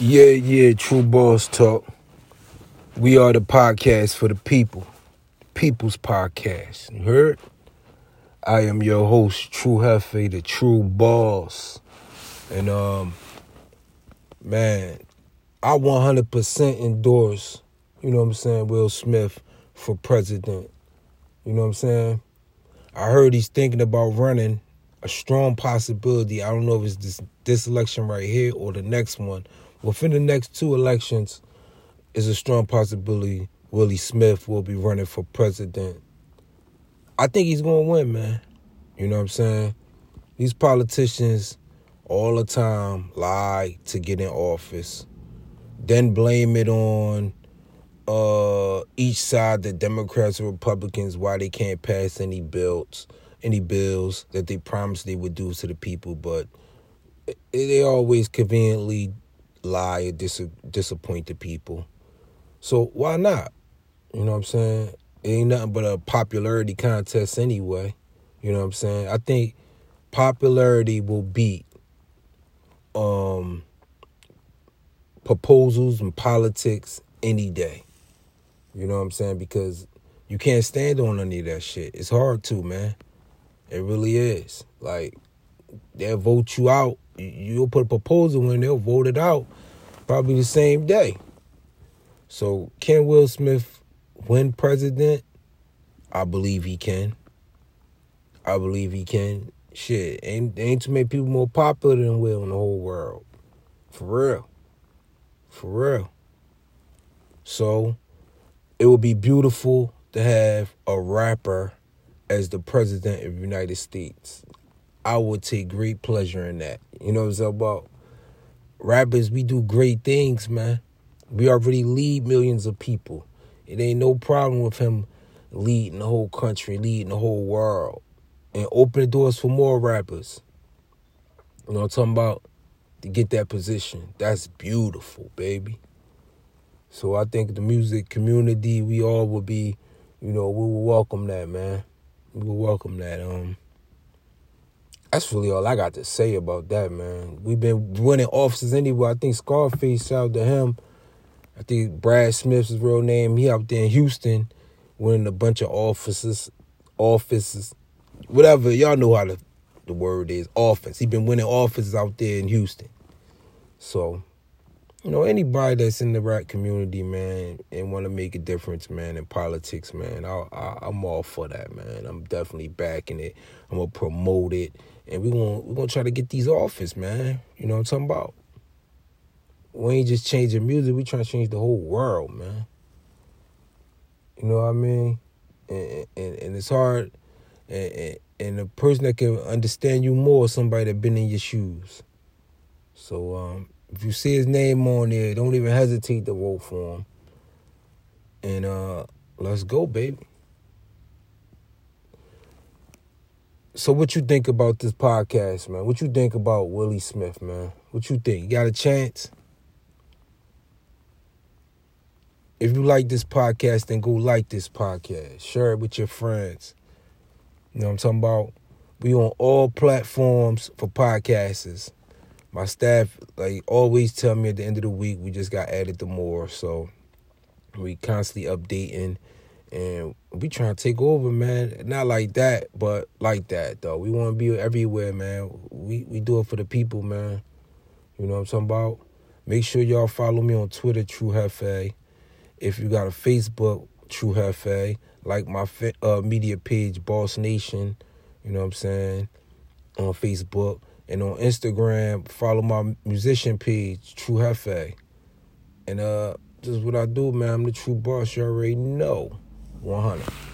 Yeah, yeah, Tru Boss Talk. We are the podcast for the people. People's podcast. You heard? I am your host, Tru Hefe, the True Boss. And um man, I 100% endorse, you know what I'm saying, Will Smith for president. You know what I'm saying? I heard he's thinking about running a strong possibility. I don't know if it's this this election right here or the next one. Within the next two elections, is a strong possibility Willie Smith will be running for president. I think he's gonna win, man. You know what I'm saying? These politicians all the time lie to get in office, then blame it on uh, each side, the Democrats or Republicans, why they can't pass any bills, any bills that they promised they would do to the people, but they always conveniently lie or dis- disappoint the people. So why not? You know what I'm saying? It ain't nothing but a popularity contest anyway. You know what I'm saying? I think popularity will beat um proposals and politics any day. You know what I'm saying? Because you can't stand on any of that shit. It's hard to, man. It really is. Like they'll vote you out. You'll put a proposal in, they'll vote it out probably the same day. So can Will Smith win president? I believe he can. I believe he can. Shit, ain't ain't too many people more popular than Will in the whole world. For real. For real. So it would be beautiful to have a rapper as the president of the United States. I would take great pleasure in that. You know what I'm saying about? Rappers, we do great things, man. We already lead millions of people. It ain't no problem with him leading the whole country, leading the whole world, and opening doors for more rappers. You know what I'm talking about? To get that position. That's beautiful, baby. So I think the music community, we all would be, you know, we will welcome that, man. We will welcome that. Um, that's really all I got to say about that, man. We've been winning offices anyway. I think Scarface, shout out to him. I think Brad Smith's real name. He out there in Houston, winning a bunch of offices, offices, whatever. Y'all know how the, the word is, office. He been winning offices out there in Houston. So you know, anybody that's in the rap community, man, and want to make a difference, man, in politics, man, I, I, am all for that, man. I'm definitely backing it. I'm gonna promote it, and we gonna we gonna try to get these office, man. You know what I'm talking about? We ain't just changing music. We trying to change the whole world, man. You know what I mean? And and, and it's hard, and, and and the person that can understand you more is somebody that been in your shoes. So um, if you see his name on there, don't even hesitate to vote for him. And uh let's go, baby. So what you think about this podcast, man? What you think about Willie Smith, man? What you think? You got a chance? If you like this podcast, then go like this podcast. Share it with your friends. You know what I'm talking about? We on all platforms for podcasters my staff like always tell me at the end of the week we just got added to more. So we constantly updating and we trying to take over man. Not like that but like that though. We want to be everywhere man. We we do it for the people man. You know what i'm talking about? Make sure y'all follow me on twitter tru hefe. If you got a facebook tru hefe like my uh, media page boss nation. You know what i'm saying? On facebook and on Instagram, follow my musician page, Tru Hefe. And uh, this is what I do, man. I'm the true boss. You already know. 100.